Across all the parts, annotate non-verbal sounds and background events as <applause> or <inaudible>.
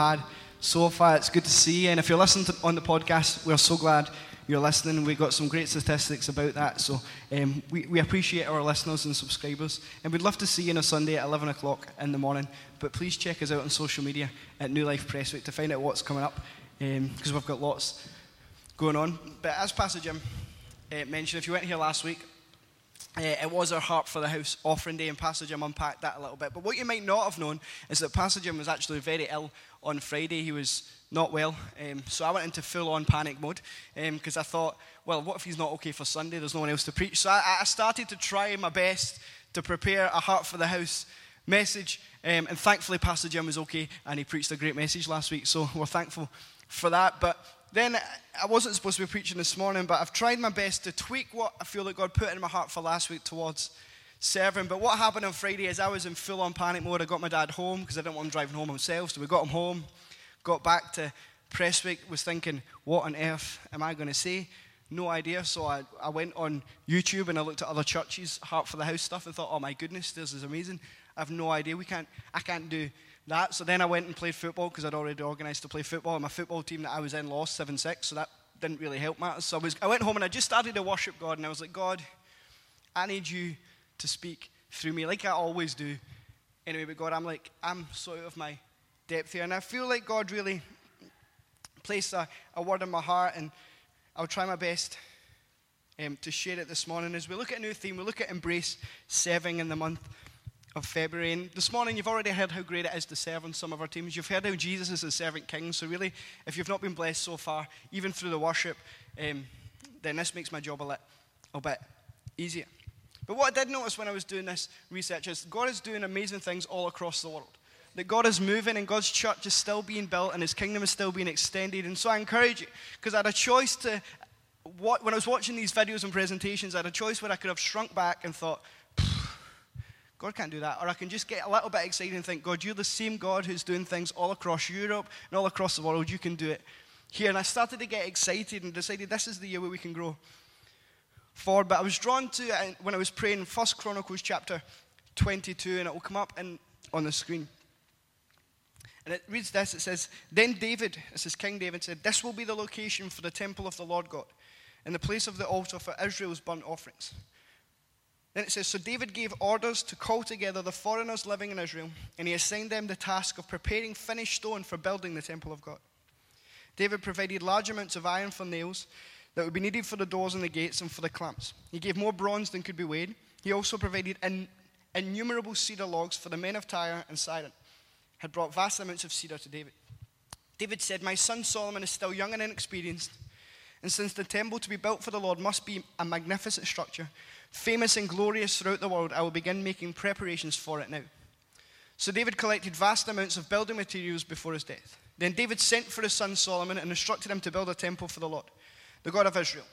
had so far. It's good to see you. And if you're listening to, on the podcast, we're so glad you're listening. We've got some great statistics about that. So um, we, we appreciate our listeners and subscribers. And we'd love to see you on a Sunday at 11 o'clock in the morning. But please check us out on social media at New Life Prestwick to find out what's coming up because um, we've got lots going on. But as Pastor Jim uh, mentioned, if you weren't here last week, uh, it was our Heart for the House offering day, and Pastor Jim unpacked that a little bit. But what you might not have known is that Pastor Jim was actually very ill on Friday. He was not well. Um, so I went into full on panic mode because um, I thought, well, what if he's not okay for Sunday? There's no one else to preach. So I, I started to try my best to prepare a Heart for the House message. Um, and thankfully, Pastor Jim was okay and he preached a great message last week. So we're thankful for that. But then I wasn't supposed to be preaching this morning, but I've tried my best to tweak what I feel like God put in my heart for last week towards serving. But what happened on Friday is I was in full on panic mode. I got my dad home because I didn't want him driving home himself. So we got him home, got back to Prestwick, was thinking, what on earth am I going to say? No idea. So I, I went on YouTube and I looked at other churches' Heart for the House stuff and thought, oh my goodness, this is amazing. I have no idea. We can't, I can't do that. So then I went and played football because I'd already organised to play football. And my football team that I was in lost 7 6, so that didn't really help matters. So I, was, I went home and I just started to worship God. And I was like, God, I need you to speak through me, like I always do. Anyway, but God, I'm like, I'm so out of my depth here. And I feel like God really placed a, a word in my heart. And I'll try my best um, to share it this morning. As we look at a new theme, we look at Embrace Serving in the month of February. And this morning, you've already heard how great it is to serve on some of our teams. You've heard how Jesus is a servant king. So, really, if you've not been blessed so far, even through the worship, um, then this makes my job a, lit, a bit easier. But what I did notice when I was doing this research is God is doing amazing things all across the world. That God is moving and God's church is still being built and his kingdom is still being extended. And so I encourage you, because I had a choice to, what, when I was watching these videos and presentations, I had a choice where I could have shrunk back and thought, God can't do that. Or I can just get a little bit excited and think, God, you're the same God who's doing things all across Europe and all across the world. You can do it here. And I started to get excited and decided this is the year where we can grow forward. But I was drawn to when I was praying First Chronicles chapter 22, and it will come up in, on the screen. And it reads this it says, Then David, this is King David, said, This will be the location for the temple of the Lord God, and the place of the altar for Israel's burnt offerings. Then it says, So David gave orders to call together the foreigners living in Israel, and he assigned them the task of preparing finished stone for building the temple of God. David provided large amounts of iron for nails that would be needed for the doors and the gates and for the clamps. He gave more bronze than could be weighed. He also provided in, innumerable cedar logs for the men of Tyre and Sidon, had brought vast amounts of cedar to David. David said, My son Solomon is still young and inexperienced, and since the temple to be built for the Lord must be a magnificent structure, famous and glorious throughout the world, I will begin making preparations for it now. So David collected vast amounts of building materials before his death. Then David sent for his son Solomon and instructed him to build a temple for the Lord, the God of Israel.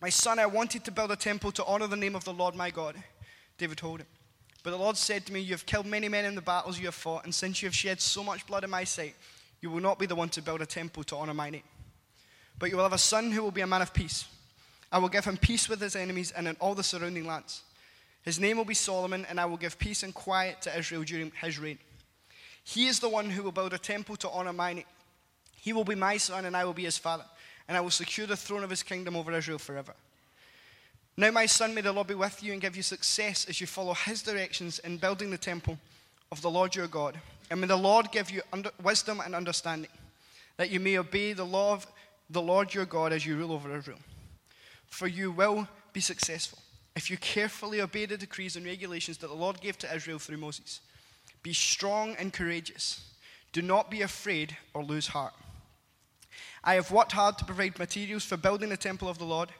My son, I wanted to build a temple to honor the name of the Lord my God, David told him. But the Lord said to me, You have killed many men in the battles you have fought, and since you have shed so much blood in my sight, you will not be the one to build a temple to honor my name. But you will have a son who will be a man of peace I will give him peace with his enemies and in all the surrounding lands. His name will be Solomon, and I will give peace and quiet to Israel during his reign. He is the one who will build a temple to honor my name. He will be my son, and I will be his father, and I will secure the throne of his kingdom over Israel forever. Now, my son, may the Lord be with you and give you success as you follow his directions in building the temple of the Lord your God. And may the Lord give you under, wisdom and understanding, that you may obey the law of the Lord your God as you rule over Israel for you will be successful if you carefully obey the decrees and regulations that the Lord gave to Israel through Moses. Be strong and courageous. Do not be afraid or lose heart. I have worked hard to provide materials for building the temple of the Lord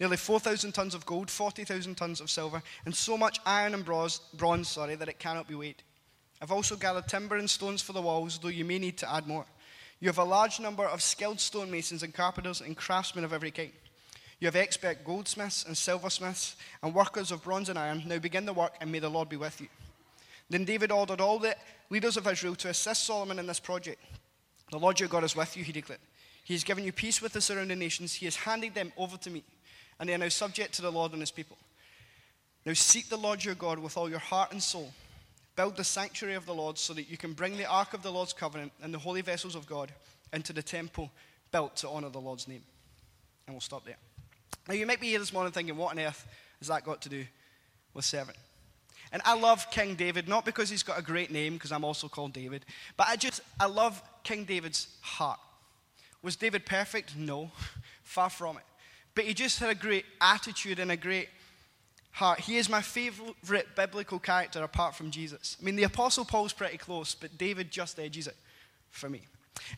nearly 4,000 tons of gold, 40,000 tons of silver, and so much iron and bronze, bronze sorry, that it cannot be weighed. I've also gathered timber and stones for the walls, though you may need to add more. You have a large number of skilled stonemasons and carpenters and craftsmen of every kind. You have expert goldsmiths and silversmiths and workers of bronze and iron. Now begin the work, and may the Lord be with you. Then David ordered all the leaders of Israel to assist Solomon in this project. The Lord your God is with you, he declared. He has given you peace with the surrounding nations. He has handed them over to me, and they are now subject to the Lord and his people. Now seek the Lord your God with all your heart and soul. Build the sanctuary of the Lord so that you can bring the ark of the Lord's covenant and the holy vessels of God into the temple built to honor the Lord's name. And we'll stop there. Now, you might be here this morning thinking, what on earth has that got to do with serving? And I love King David, not because he's got a great name, because I'm also called David, but I just, I love King David's heart. Was David perfect? No, <laughs> far from it. But he just had a great attitude and a great heart. He is my favorite biblical character apart from Jesus. I mean, the Apostle Paul's pretty close, but David just edges it for me.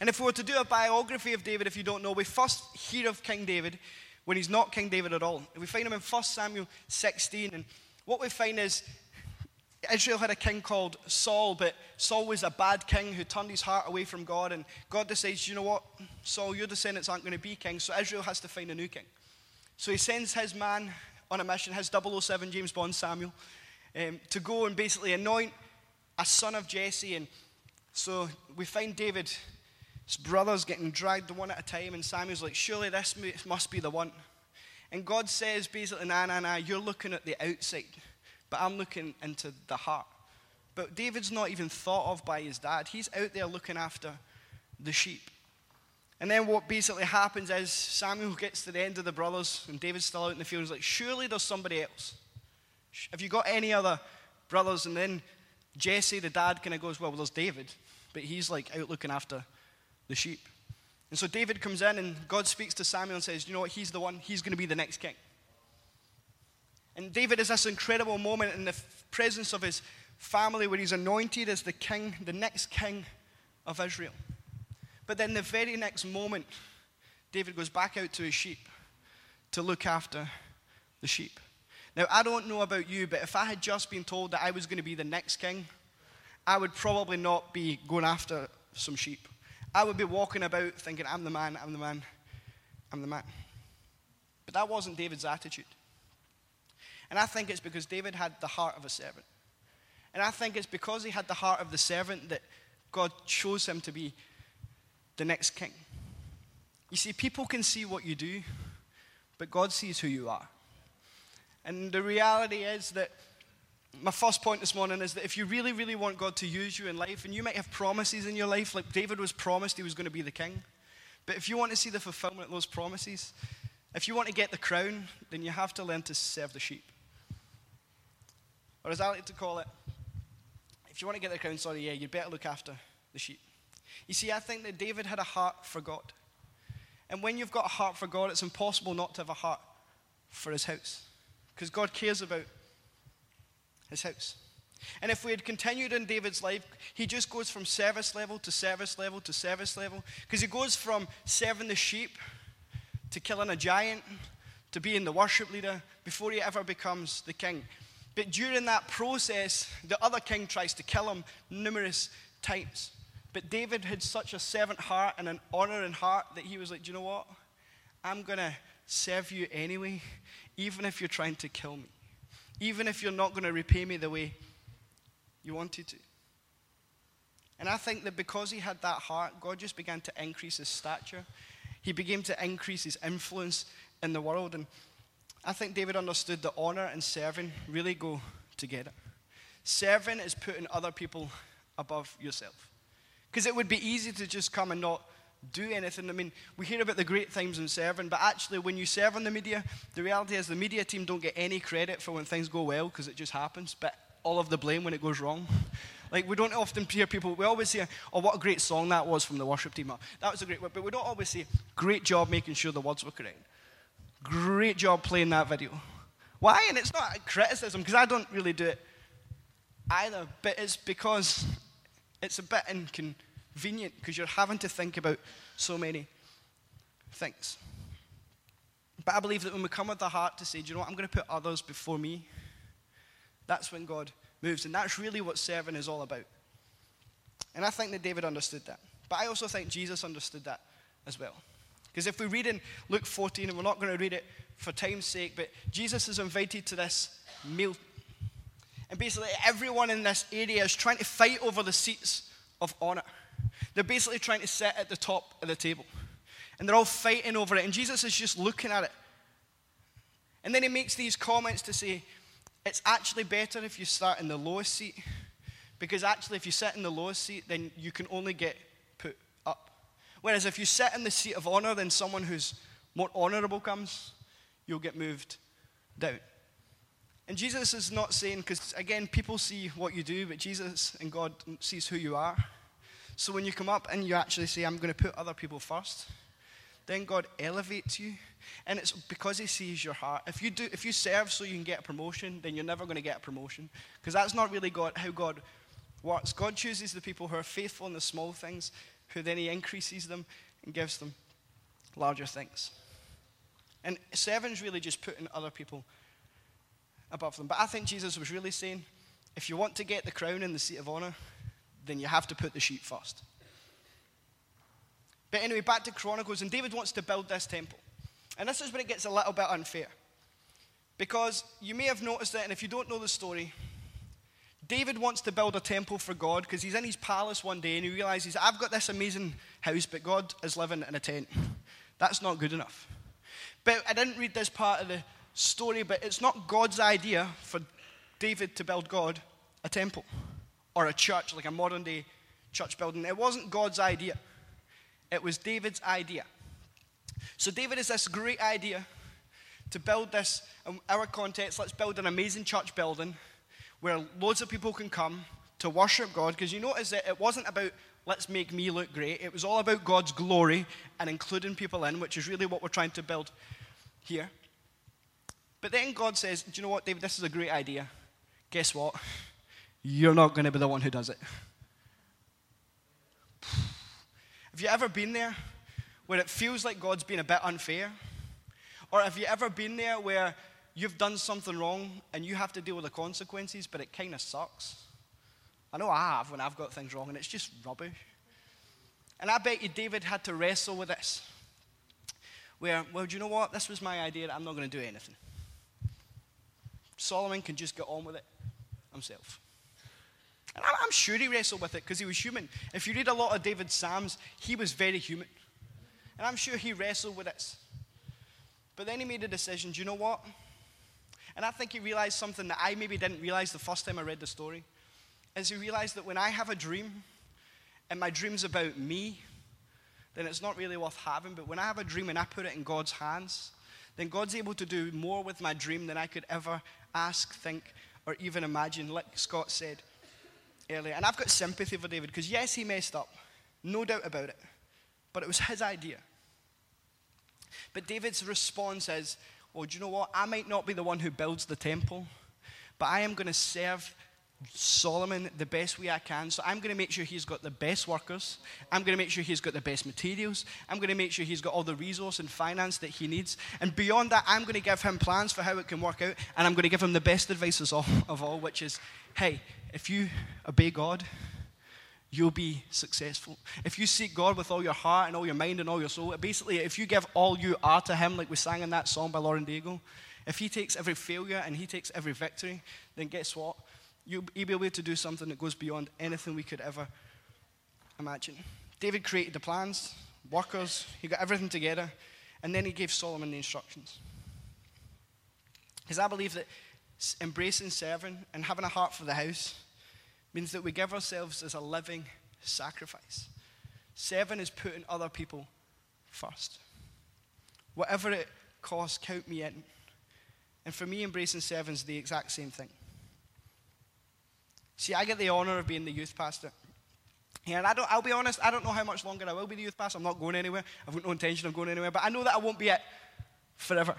And if we were to do a biography of David, if you don't know, we first hear of King David when he's not King David at all. We find him in 1 Samuel 16, and what we find is Israel had a king called Saul, but Saul was a bad king who turned his heart away from God, and God decides, you know what, Saul, your descendants aren't going to be king, so Israel has to find a new king. So he sends his man on a mission, his 007 James Bond Samuel, um, to go and basically anoint a son of Jesse. And so we find David's brothers getting dragged one at a time, and Samuel's like, surely this must be the one. And God says basically, nah, nah, nah, you're looking at the outside, but I'm looking into the heart. But David's not even thought of by his dad. He's out there looking after the sheep. And then what basically happens is Samuel gets to the end of the brothers, and David's still out in the field. He's like, Surely there's somebody else. Have you got any other brothers? And then Jesse, the dad, kind of goes, Well, there's David, but he's like out looking after the sheep. And so David comes in, and God speaks to Samuel and says, You know what? He's the one, he's going to be the next king. And David is this incredible moment in the presence of his family where he's anointed as the king, the next king of Israel. But then the very next moment, David goes back out to his sheep to look after the sheep. Now, I don't know about you, but if I had just been told that I was going to be the next king, I would probably not be going after some sheep. I would be walking about thinking, I'm the man, I'm the man, I'm the man. But that wasn't David's attitude. And I think it's because David had the heart of a servant. And I think it's because he had the heart of the servant that God chose him to be the next king. You see, people can see what you do, but God sees who you are. And the reality is that my first point this morning is that if you really, really want God to use you in life, and you might have promises in your life, like David was promised he was going to be the king, but if you want to see the fulfillment of those promises, if you want to get the crown, then you have to learn to serve the sheep. Or as I like to call it, if you want to get the crown, sorry, yeah, you'd better look after the sheep. You see, I think that David had a heart for God. And when you've got a heart for God, it's impossible not to have a heart for his house. Because God cares about his house. And if we had continued in David's life, he just goes from service level to service level to service level. Because he goes from serving the sheep to killing a giant to being the worship leader before he ever becomes the king. But during that process, the other king tries to kill him numerous times. But David had such a servant heart and an honoring heart that he was like, Do you know what? I'm going to serve you anyway, even if you're trying to kill me, even if you're not going to repay me the way you wanted to. And I think that because he had that heart, God just began to increase his stature. He began to increase his influence in the world. And I think David understood that honor and serving really go together. Serving is putting other people above yourself. Because it would be easy to just come and not do anything. I mean, we hear about the great things in serving, but actually, when you serve in the media, the reality is the media team don't get any credit for when things go well because it just happens, but all of the blame when it goes wrong. <laughs> Like, we don't often hear people, we always hear, oh, what a great song that was from the worship team. That was a great, but we don't always say, great job making sure the words were correct. Great job playing that video. Why? And it's not a criticism, because I don't really do it either, but it's because it's a bit inconvenient because you're having to think about so many things. But I believe that when we come with the heart to say, do you know what, I'm going to put others before me, that's when God moves. And that's really what serving is all about. And I think that David understood that. But I also think Jesus understood that as well. Because if we read in Luke 14, and we're not going to read it for time's sake, but Jesus is invited to this meal and basically, everyone in this area is trying to fight over the seats of honor. They're basically trying to sit at the top of the table. And they're all fighting over it. And Jesus is just looking at it. And then he makes these comments to say, it's actually better if you start in the lowest seat Because actually, if you sit in the lowest seat, then you can only get. Whereas if you sit in the seat of honor, then someone who's more honorable comes, you'll get moved down. And Jesus is not saying, because again, people see what you do, but Jesus and God sees who you are. So when you come up and you actually say, I'm going to put other people first, then God elevates you. And it's because He sees your heart. If you, do, if you serve so you can get a promotion, then you're never going to get a promotion. Because that's not really God, how God works. God chooses the people who are faithful in the small things, who then He increases them and gives them larger things. And serving's really just putting other people above them. But I think Jesus was really saying if you want to get the crown and the seat of honor, then you have to put the sheep first. But anyway, back to Chronicles, and David wants to build this temple. And this is where it gets a little bit unfair. Because you may have noticed it, and if you don't know the story, David wants to build a temple for God because he's in his palace one day and he realizes, I've got this amazing house, but God is living in a tent. That's not good enough. But I didn't read this part of the story, but it's not God's idea for David to build God a temple or a church, like a modern day church building. It wasn't God's idea, it was David's idea. So, David has this great idea to build this, in our context, let's build an amazing church building where loads of people can come to worship God. Because you notice that it wasn't about let's make me look great, it was all about God's glory and including people in, which is really what we're trying to build here. But then God says, Do you know what, David? This is a great idea. Guess what? You're not going to be the one who does it. <sighs> Have you ever been there where it feels like God's been a bit unfair? Or have you ever been there where you've done something wrong and you have to deal with the consequences, but it kind of sucks? I know I have when I've got things wrong and it's just rubbish. And I bet you David had to wrestle with this. Where, well, do you know what? This was my idea. I'm not going to do anything. Solomon can just get on with it himself. And I'm sure he wrestled with it because he was human. If you read a lot of David's Psalms, he was very human. And I'm sure he wrestled with it. But then he made a decision do you know what? And I think he realized something that I maybe didn't realize the first time I read the story. Is he realized that when I have a dream, and my dream's about me, then it's not really worth having. But when I have a dream and I put it in God's hands, then God's able to do more with my dream than I could ever ask, think, or even imagine, like Scott said earlier. And I've got sympathy for David because, yes, he messed up, no doubt about it, but it was his idea. But David's response is, Oh, do you know what? I might not be the one who builds the temple, but I am going to serve Solomon the best way I can. So I'm going to make sure he's got the best workers. I'm going to make sure he's got the best materials. I'm going to make sure he's got all the resource and finance that he needs. And beyond that, I'm going to give him plans for how it can work out. And I'm going to give him the best advice of all, which is hey, if you obey God, you'll be successful. If you seek God with all your heart and all your mind and all your soul, basically, if you give all you are to Him, like we sang in that song by Lauren Daigle, if He takes every failure and He takes every victory, then guess what? You'll be able to do something that goes beyond anything we could ever imagine. David created the plans, workers, he got everything together, and then he gave Solomon the instructions. Because I believe that embracing serving and having a heart for the house means that we give ourselves as a living sacrifice. Serving is putting other people first. Whatever it costs, count me in. And for me, embracing serving is the exact same thing. See, I get the honor of being the youth pastor. And I don't, I'll be honest, I don't know how much longer I will be the youth pastor. I'm not going anywhere. I've got no intention of going anywhere. But I know that I won't be it forever.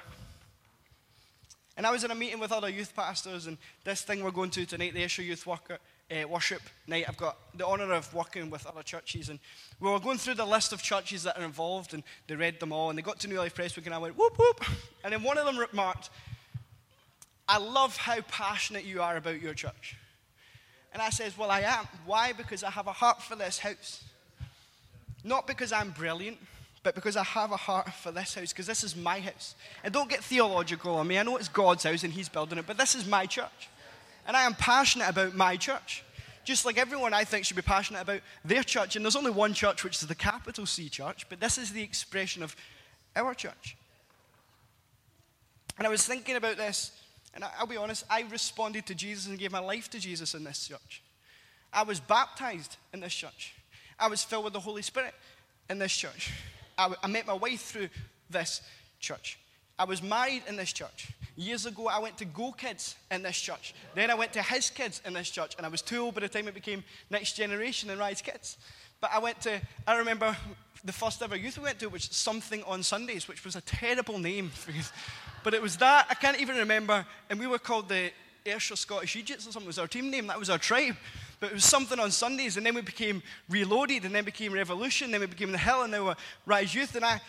And I was in a meeting with other youth pastors, and this thing we're going to tonight, the Issue Youth Worker, uh, Worship Night, I've got the honor of working with other churches. And we were going through the list of churches that are involved, and they read them all, and they got to New Life Prestwick, and I went, whoop, whoop. <laughs> And then one of them remarked, I love how passionate you are about your church. And I says, Well, I am. Why? Because I have a heart for this house. Not because I'm brilliant, but because I have a heart for this house, because this is my house. And don't get theological on me. I know it's God's house and He's building it, but this is my church. And I am passionate about my church. Just like everyone I think should be passionate about their church. And there's only one church, which is the capital C church, but this is the expression of our church. And I was thinking about this, and I'll be honest, I responded to Jesus and gave my life to Jesus in this church. I was baptized in this church. I was filled with the Holy Spirit in this church. I, I met my way through this church. I was married in this church. Years ago, I went to Go Kids in this church. Then I went to His Kids in this church, and I was too old by the time it became Next Generation and Rise Kids. But I went to, I remember the first ever youth we went to, which was Something on Sundays, which was a terrible name. But it was that, I can't even remember, and we were called the Ayrshire Scottish Egypts or something, was our team name, that was our tribe. But it was something on Sundays, and then we became Reloaded, and then became Revolution, then we became The Hill, and then we were Rise Youth, and I,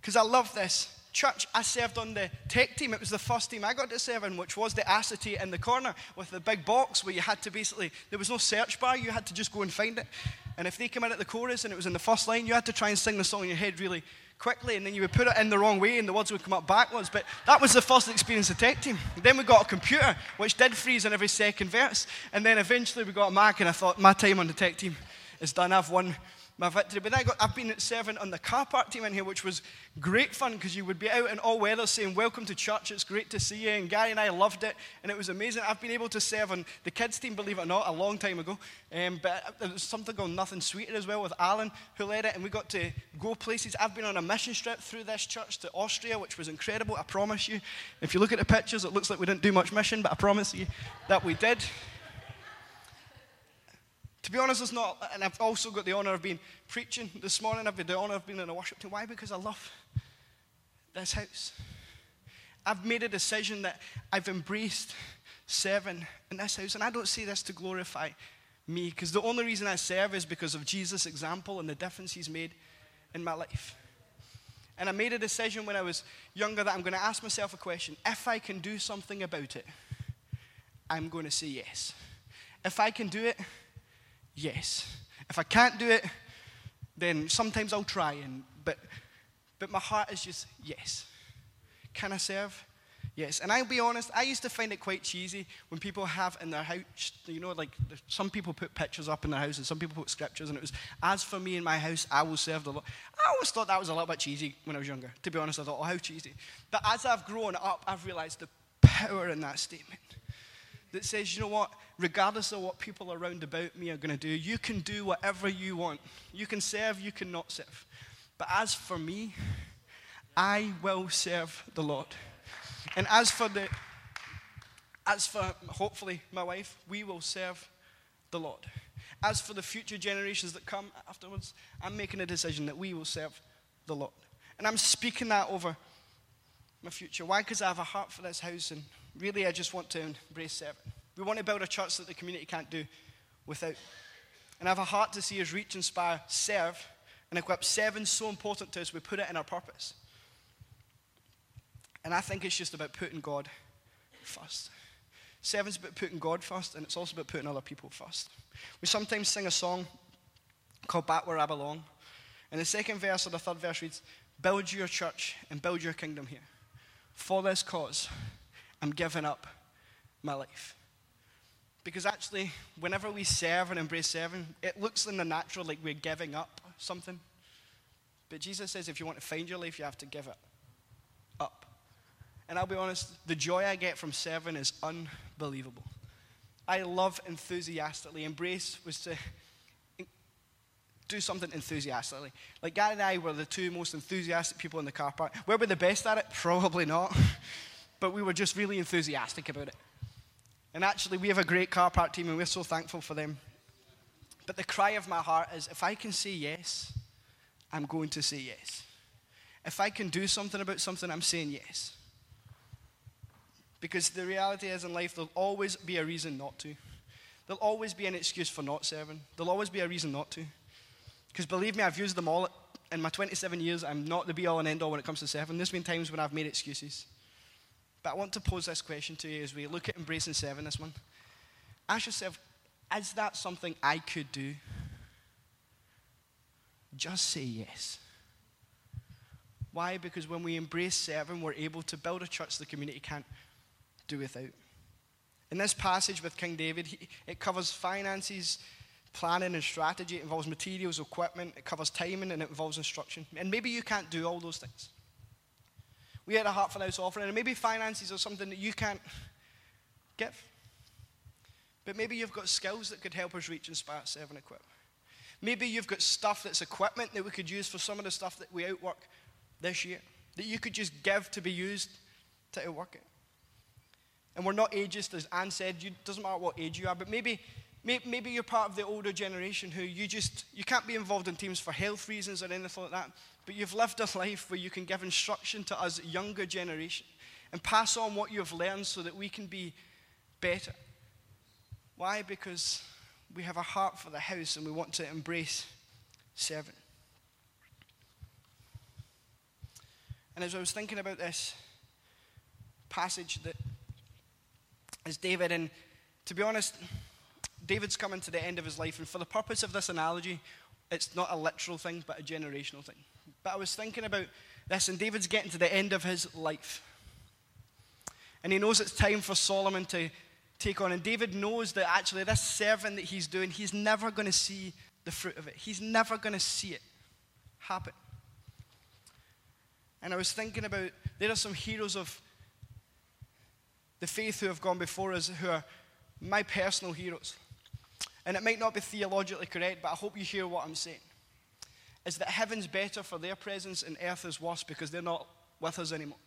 because I love this, church, I served on the tech team. It was the first team I got to serve in, which was the acetate in the corner with the big box where you had to basically, there was no search bar, you had to just go and find it. And if they came in at the chorus and it was in the first line, you had to try and sing the song in your head really quickly, and then you would put it in the wrong way and the words would come up backwards. But that was the first experience of tech team. Then we got a computer, which did freeze in every second verse. And then eventually we got a Mac, and I thought, my time on the tech team is done. I've won my victory. But then I got, I've been serving on the car park team in here, which was great fun because you would be out in all weather saying, Welcome to church, it's great to see you. And Gary and I loved it, and it was amazing. I've been able to serve on the kids' team, believe it or not, a long time ago. Um, but there was something called Nothing Sweeter as well with Alan, who led it, and we got to go places. I've been on a mission trip through this church to Austria, which was incredible, I promise you. If you look at the pictures, it looks like we didn't do much mission, but I promise you that we did. To be honest, it's not, and I've also got the honor of being preaching this morning. I've had the honor of being in a worship team. Why? Because I love this house. I've made a decision that I've embraced serving in this house, and I don't say this to glorify me, because the only reason I serve is because of Jesus' example and the difference he's made in my life. And I made a decision when I was younger that I'm going to ask myself a question. If I can do something about it, I'm going to say yes. If I can do it, yes. If I can't do it, then sometimes I'll try. And, but, but my heart is just yes. Can I serve? Yes. And I'll be honest, I used to find it quite cheesy when people have in their house, you know, like some people put pictures up in their house and some people put scriptures, and it was, as for me in my house, I will serve the Lord. I always thought that was a little bit cheesy when I was younger. To be honest, I thought, oh, how cheesy. But as I've grown up, I've realized the power in that statement that says, you know what, regardless of what people around about me are going to do, you can do whatever you want. You can serve, you can not serve. But as for me, I will serve the Lord. And as for the as for hopefully my wife, we will serve the Lord. As for the future generations that come afterwards, I'm making a decision that we will serve the Lord. And I'm speaking that over my future. Why? Because I have a heart for this house and really, I just want to embrace serving. We want to build a church that the community can't do without. And I have a heart to see us reach, inspire, serve, and equip. Seven so important to us, we put it in our purpose. And I think it's just about putting God first. Seven's about putting God first, and it's also about putting other people first. We sometimes sing a song called Back Where I Belong. And the second verse or the third verse reads, Build your church and build your kingdom here. For this cause, I'm giving up my life. Because actually, whenever we serve and embrace serving, it looks in the natural like we're giving up something. But Jesus says if you want to find your life, you have to give it up. And I'll be honest, the joy I get from serving is unbelievable. I love enthusiastically. Embrace was to do something enthusiastically. Like Gary and I were the two most enthusiastic people in the car park. Were we the best at it? Probably not. <laughs> but we were just really enthusiastic about it. And actually, we have a great car park team, and we're so thankful for them. But the cry of my heart is if I can say yes, I'm going to say yes. If I can do something about something, I'm saying yes. Because the reality is in life, there'll always be a reason not to. There'll always be an excuse for not serving. There'll always be a reason not to. Because believe me, I've used them all. In my 27 years, I'm not the be all and end all when it comes to serving. There's been times when I've made excuses. But I want to pose this question to you as we look at embracing seven this one. Ask yourself, is that something I could do? Just say yes. Why? Because when we embrace seven, we're able to build a church the community can't do without. In this passage with King David, he, it covers finances, planning, and strategy. It involves materials, equipment, it covers timing, and it involves instruction. And maybe you can't do all those things we had a heart for house offering, and maybe finances are something that you can't give. But maybe you've got skills that could help us reach, inspire, serve, and equip. Maybe you've got stuff that's equipment that we could use for some of the stuff that we outwork this year, that you could just give to be used to outwork it. And we're not ageist, as Anne said, it doesn't matter what age you are, but maybe, maybe you're part of the older generation who you just, you can't be involved in teams for health reasons or anything like that, but you've lived a <laughs> life where you can give instruction to us younger generation and pass on what you've learned so that we can be better. Why? Because we have a heart for the house and we want to embrace serving. And as I was thinking about this passage that is David, and to be honest, David's coming to the end of his life, and for the purpose of this analogy, it's not a literal thing, but a generational thing. But I was thinking about this, and David's getting to the end of his life. And he knows it's time for Solomon to take on. And David knows that actually, this serving that he's doing, he's never going to see the fruit of it. He's never going to see it happen. And I was thinking about there are some heroes of the faith who have gone before us who are my personal heroes. And it might not be theologically correct, but I hope you hear what I'm saying. Is that heaven's better for their presence and earth is worse because they're not with us anymore.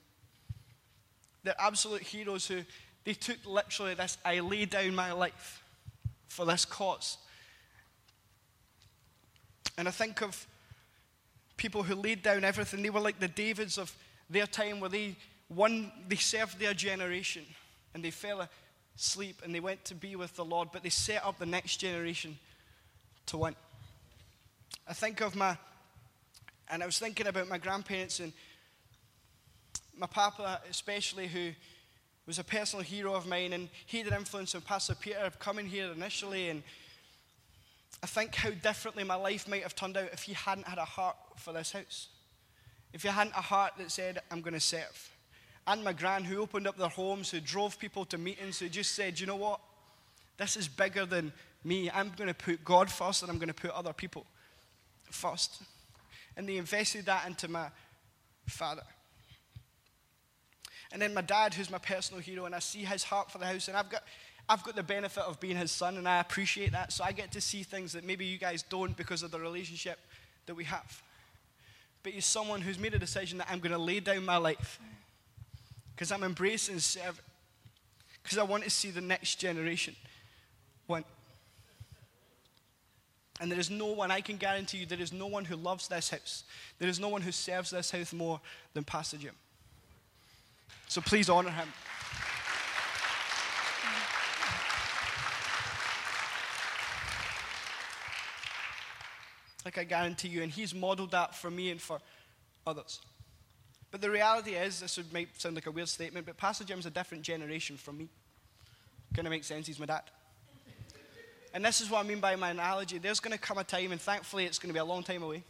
They're absolute heroes who they took literally this I lay down my life for this cause. And I think of people who laid down everything. They were like the Davids of their time where they one they served their generation and they fell asleep and they went to be with the Lord, but they set up the next generation to win. I think of my and I was thinking about my grandparents and my papa especially who was a personal hero of mine, and he had an influence on Pastor Peter of coming here initially. And I think how differently my life might have turned out if he hadn't had a heart for this house. If he hadn't a heart that said, I'm going to serve. And my gran, who opened up their homes, who drove people to meetings, who just said, you know what? This is bigger than me. I'm going to put God first and I'm going to put other people first. And they invested that into my father. And then my dad, who's my personal hero, and I see his heart for the house, and I've got, I've got the benefit of being his son, and I appreciate that. So I get to see things that maybe you guys don't because of the relationship that we have. But he's someone who's made a decision that I'm going to lay down my life because I'm embracing serving, because I want to see the next generation win. And there is no one, I can guarantee you, there is no one who loves this house. There is no one who serves this house more than Pastor Jim. So please honor him. Like I guarantee you, and he's modeled that for me and for others. But the reality is, this might sound like a weird statement, but Pastor Jim's a different generation from me. Kind of makes sense, he's my dad. And this is what I mean by my analogy. There's going to come a time, and thankfully it's going to be a long time away,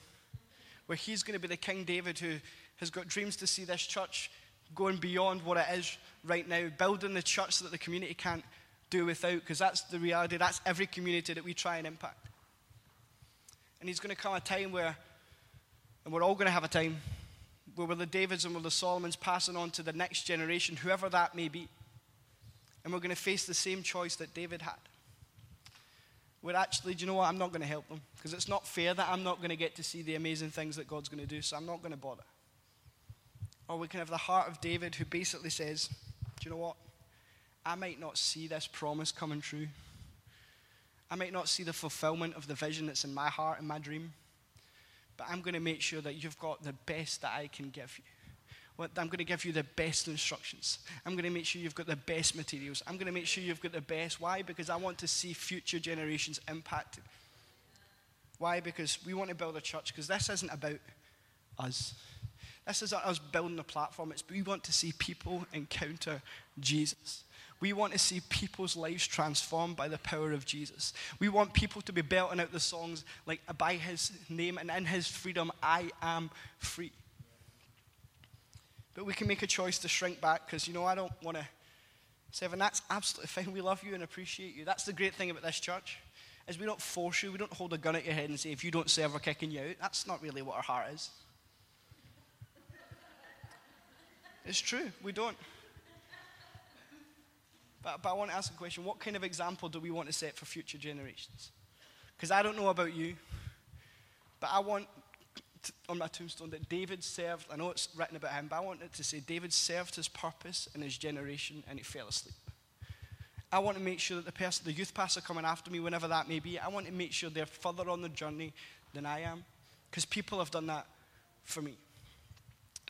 where he's going to be the King David who has got dreams to see this church going beyond what it is right now, building the church so that the community can't do without, because that's the reality. That's every community that we try and impact. And he's going to come a time where, and we're all going to have a time, where we're the Davids and we're the Solomons passing on to the next generation, whoever that may be. And we're going to face the same choice that David had. Where actually, do you know what? I'm not going to help them because it's not fair that I'm not going to get to see the amazing things that God's going to do, so I'm not going to bother. Or we can have the heart of David who basically says, Do you know what? I might not see this promise coming true. I might not see the fulfillment of the vision that's in my heart and my dream. But I'm going to make sure that you've got the best that I can give you. I'm going to give you the best instructions. I'm going to make sure you've got the best materials. I'm going to make sure you've got the best. Why? Because I want to see future generations impacted. Why? Because we want to build a church, because this isn't about us. This is us building a platform. It's, we want to see people encounter Jesus. We want to see people's lives transformed by the power of Jesus. We want people to be belting out the songs like by his name and in his freedom, I am free. But we can make a choice to shrink back because, you know, I don't want to. Seven, that's absolutely <laughs> fine. We love you and appreciate you. That's the great thing about this church, is we don't force you. We don't hold a gun at your head and say, if you don't serve, we're kicking you out. That's not really what our heart is. It's true, we don't. But, but I want to ask a question what kind of example do we want to set for future generations? Because I don't know about you, but I want to, on my tombstone that David served, I know it's written about him, but I want it to say David served his purpose in his generation and he fell asleep. I want to make sure that the person, the youth pastor coming after me, whenever that may be, I want to make sure they're further on the journey than I am. Because people have done that for me.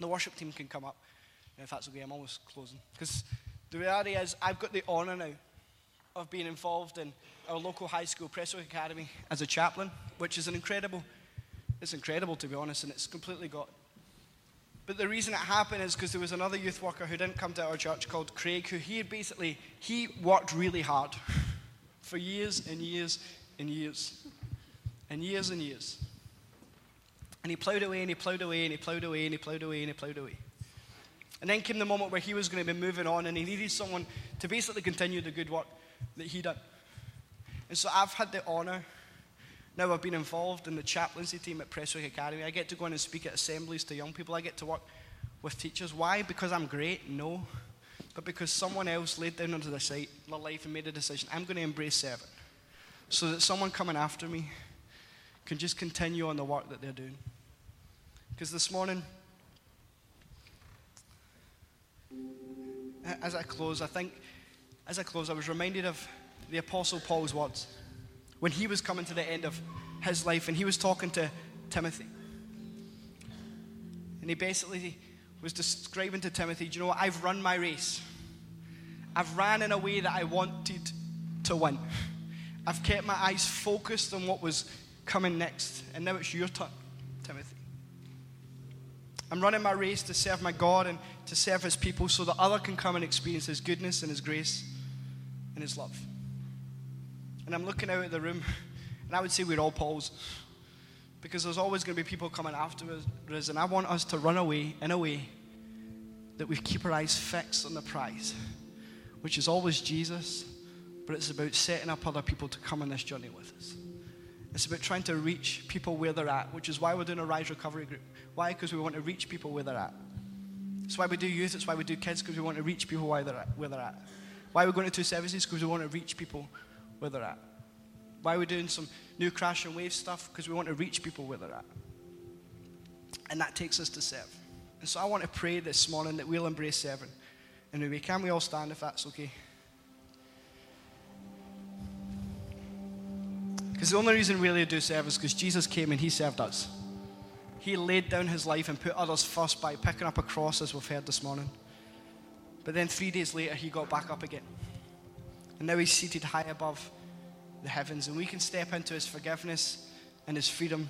The worship team can come up, if that's okay. I'm almost closing. Because the reality is, I've got the honour now of being involved in our local high school, Prestwick Academy, as a chaplain, which is an incredible, it's incredible to be honest, and it's completely got but the reason it happened is because there was another youth worker who didn't come to our church called Craig, who he basically, he worked really hard for years and years and years and years and years. And he ploughed away and he ploughed away and he ploughed away and he ploughed away and he ploughed away. And then came the moment where he was going to be moving on and he needed someone to basically continue the good work that he done. And so I've had the honour now I've been involved in the chaplaincy team at Prestwick Academy. I get to go in and speak at assemblies to young people. I get to work with teachers. Why? Because I'm great? No. But because someone else laid down onto the site, their life and made a decision. I'm going to embrace serving. So that someone coming after me can just continue on the work that they're doing. Because this morning, as I close, I think, as I close, I was reminded of the Apostle Paul's words when he was coming to the end of his life and he was talking to Timothy. And he basically was describing to Timothy, Do you know what? I've run my race. I've ran in a way that I wanted to win. I've kept my eyes focused on what was coming next. And now it's your turn, Timothy. I'm running my race to serve my God and to serve his people so that other can come and experience his goodness and his grace and his love. And I'm looking out at the room, and I would say we're all Pauls. Because there's always going to be people coming after us, and I want us to run away in a way that we keep our eyes fixed on the prize, which is always Jesus, but it's about setting up other people to come on this journey with us. It's about trying to reach people where they're at, which is why we're doing a Rise Recovery group. Why? Because we want to reach people where they're at. It's why we do youth, it's why we do kids, because we want to reach people where they're at. Where they're at. Why we're going to two services? Because we want to reach people where they're at. Why are we doing some new crash and wave stuff? Because we want to reach people where they're at. And that takes us to serve. And so I want to pray this morning that we'll embrace serving. Anyway, can we all stand if that's okay? Because the only reason we really do serve is because Jesus came and he served us. He laid down his life and put others first by picking up a cross, as we've heard this morning. But then three days later, he got back up again. And now he's seated high above the heavens, and we can step into his forgiveness and his freedom.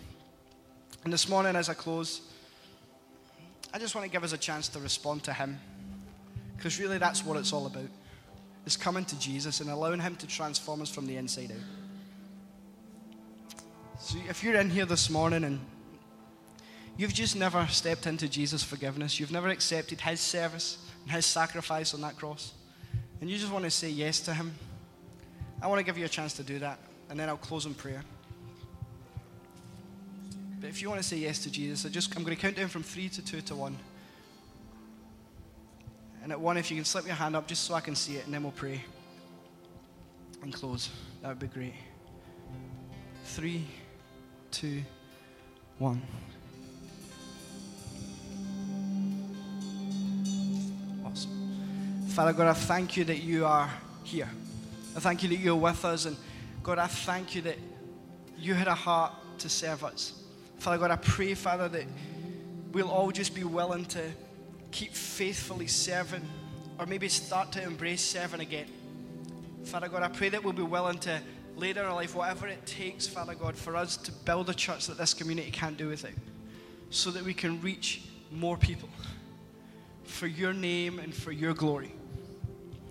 And this morning, as I close, I just want to give us a chance to respond to him. Because really, that's what it's all about. Is coming to Jesus and allowing him to transform us from the inside out. So if you're in here this morning and you've just never stepped into Jesus' forgiveness, you've never accepted his service and his sacrifice on that cross, and you just want to say yes to him, I want to give you a chance to do that, and then I'll close in prayer. But if you want to say yes to Jesus, I just, I'm going to count down from three to two to one. And at one, if you can slip your hand up just so I can see it, and then we'll pray and close. That would be great. Three, two, one. Father God, I thank you that you are here. I thank you that you're with us. And God, I thank you that you had a heart to serve us. Father God, I pray, Father, that we'll all just be willing to keep faithfully serving or maybe start to embrace serving again. Father God, I pray that we'll be willing to lay down our life, whatever it takes, Father God, for us to build a church that this community can't do without, so that we can reach more people for your name and for your glory.